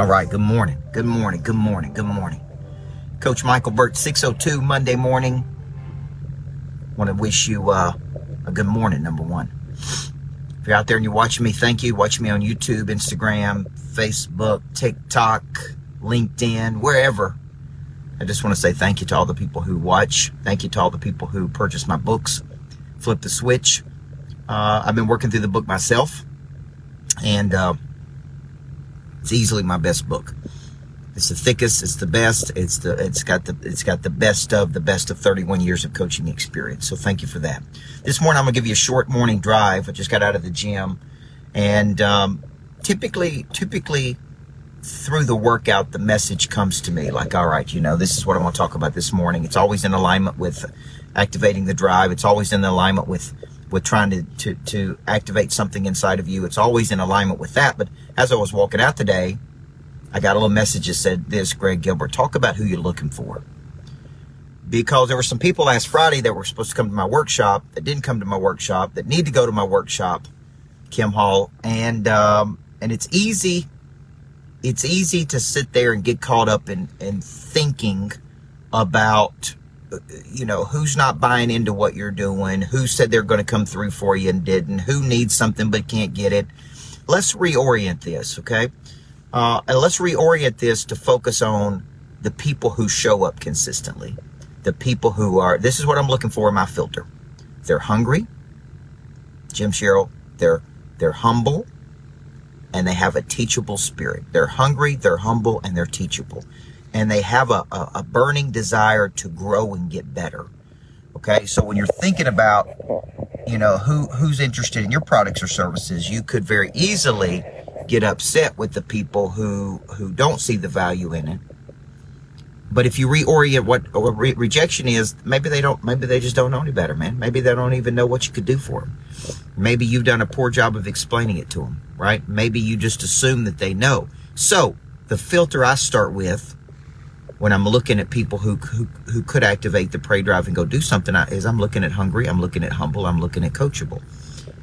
All right, good morning. Good morning. Good morning. Good morning. Coach Michael Burt, 602 Monday morning. Want to wish you uh, a good morning, number one. If you're out there and you're watching me, thank you. Watch me on YouTube, Instagram, Facebook, TikTok, LinkedIn, wherever. I just want to say thank you to all the people who watch. Thank you to all the people who purchase my books. Flip the switch. Uh, I've been working through the book myself, and uh, it's easily my best book. It's the thickest. It's the best. It's the. It's got the. It's got the best of the best of 31 years of coaching experience. So thank you for that. This morning I'm gonna give you a short morning drive. I just got out of the gym, and um, typically, typically through the workout, the message comes to me like, all right, you know, this is what I'm going to talk about this morning. It's always in alignment with activating the drive. It's always in alignment with with trying to, to, to activate something inside of you. It's always in alignment with that. But as I was walking out today, I got a little message that said this, Greg Gilbert, talk about who you're looking for. Because there were some people last Friday that were supposed to come to my workshop that didn't come to my workshop that need to go to my workshop, Kim Hall. And, um, and it's easy it's easy to sit there and get caught up in, in thinking about you know who's not buying into what you're doing? Who said they're going to come through for you and didn't? Who needs something but can't get it? Let's reorient this okay? Uh, and let's reorient this to focus on the people who show up consistently. The people who are this is what i'm looking for in my filter. They're hungry. Jim sherrill they're they're humble and they have a teachable spirit. They're hungry, they're humble, and they're teachable. And they have a, a, a, burning desire to grow and get better. Okay, so when you're thinking about, you know, who who's interested in your products or services, you could very easily get upset with the people who who don't see the value in it. But if you reorient what re- rejection is, maybe they don't, maybe they just don't know any better, man. Maybe they don't even know what you could do for them. Maybe you've done a poor job of explaining it to them, right? Maybe you just assume that they know. So the filter I start with when I'm looking at people who, who, who could activate the prey drive and go do something is I'm looking at hungry, I'm looking at humble, I'm looking at coachable.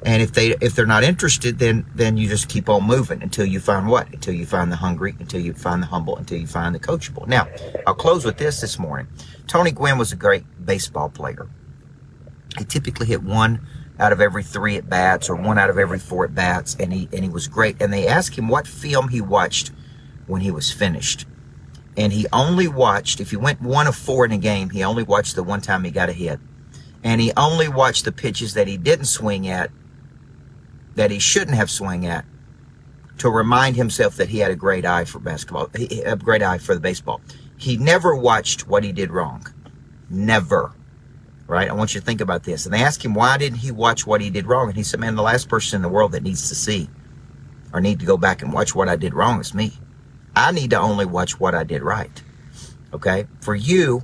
And if they if they're not interested, then then you just keep on moving until you find what? Until you find the hungry, until you find the humble, until you find the coachable. Now, I'll close with this this morning. Tony Gwynn was a great baseball player. He typically hit one out of every three at bats or one out of every four at bats, and he and he was great. And they asked him what film he watched when he was finished. And he only watched, if he went one of four in a game, he only watched the one time he got a hit. And he only watched the pitches that he didn't swing at, that he shouldn't have swung at, to remind himself that he had a great eye for basketball, a great eye for the baseball. He never watched what he did wrong. Never right? I want you to think about this. And they asked him, why didn't he watch what he did wrong? And he said, man, the last person in the world that needs to see or need to go back and watch what I did wrong is me. I need to only watch what I did right. Okay? For you,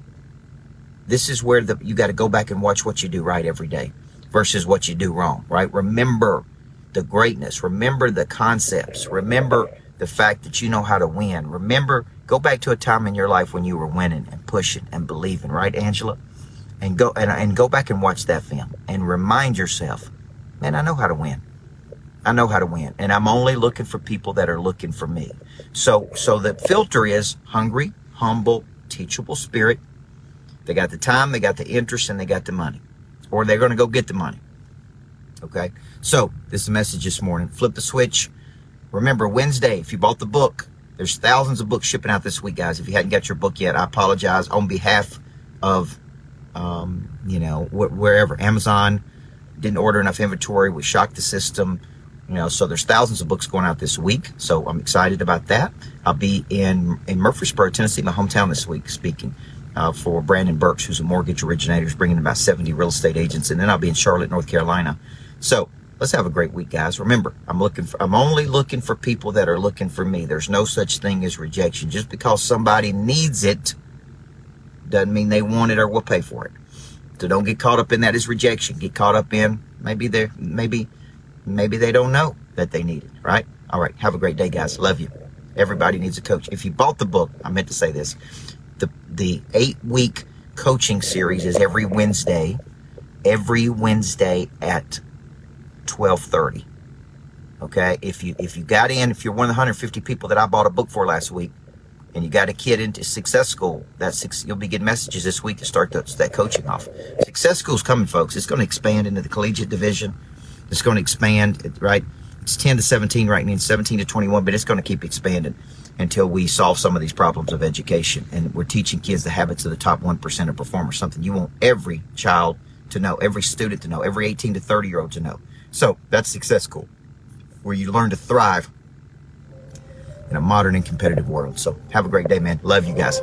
this is where the, you got to go back and watch what you do right every day versus what you do wrong, right? Remember the greatness. Remember the concepts. Remember the fact that you know how to win. Remember, go back to a time in your life when you were winning and pushing and believing, right, Angela? and go and, and go back and watch that film and remind yourself, man, I know how to win. I know how to win, and I'm only looking for people that are looking for me. So, so the filter is hungry, humble, teachable spirit. They got the time, they got the interest, and they got the money, or they're going to go get the money. Okay. So this is a message this morning. Flip the switch. Remember Wednesday, if you bought the book, there's thousands of books shipping out this week, guys. If you hadn't got your book yet, I apologize on behalf of um, you know, wh- wherever Amazon didn't order enough inventory, we shocked the system. You know, so there's thousands of books going out this week. So I'm excited about that. I'll be in in Murfreesboro, Tennessee, my hometown this week, speaking uh, for Brandon Burks, who's a mortgage originator, who's bringing about 70 real estate agents, and then I'll be in Charlotte, North Carolina. So let's have a great week, guys. Remember, I'm looking for, I'm only looking for people that are looking for me. There's no such thing as rejection. Just because somebody needs it doesn't mean they want it or will pay for it. So don't get caught up in that as rejection. Get caught up in maybe they maybe maybe they don't know that they need it, right? All right. Have a great day, guys. Love you. Everybody needs a coach. If you bought the book, I meant to say this. The the eight week coaching series is every Wednesday, every Wednesday at twelve thirty. Okay, if you if you got in, if you're one of the 150 people that I bought a book for last week, and you got a kid into Success School, that's you'll be getting messages this week to start the, that coaching off. Success School's coming, folks. It's going to expand into the collegiate division. It's going to expand, right? It's 10 to 17 right now, 17 to 21, but it's going to keep expanding until we solve some of these problems of education. And we're teaching kids the habits of the top 1% of performers, something you want every child to know, every student to know, every 18 to 30 year old to know. So that's Success School, where you learn to thrive in a modern and competitive world. So have a great day, man. Love you guys.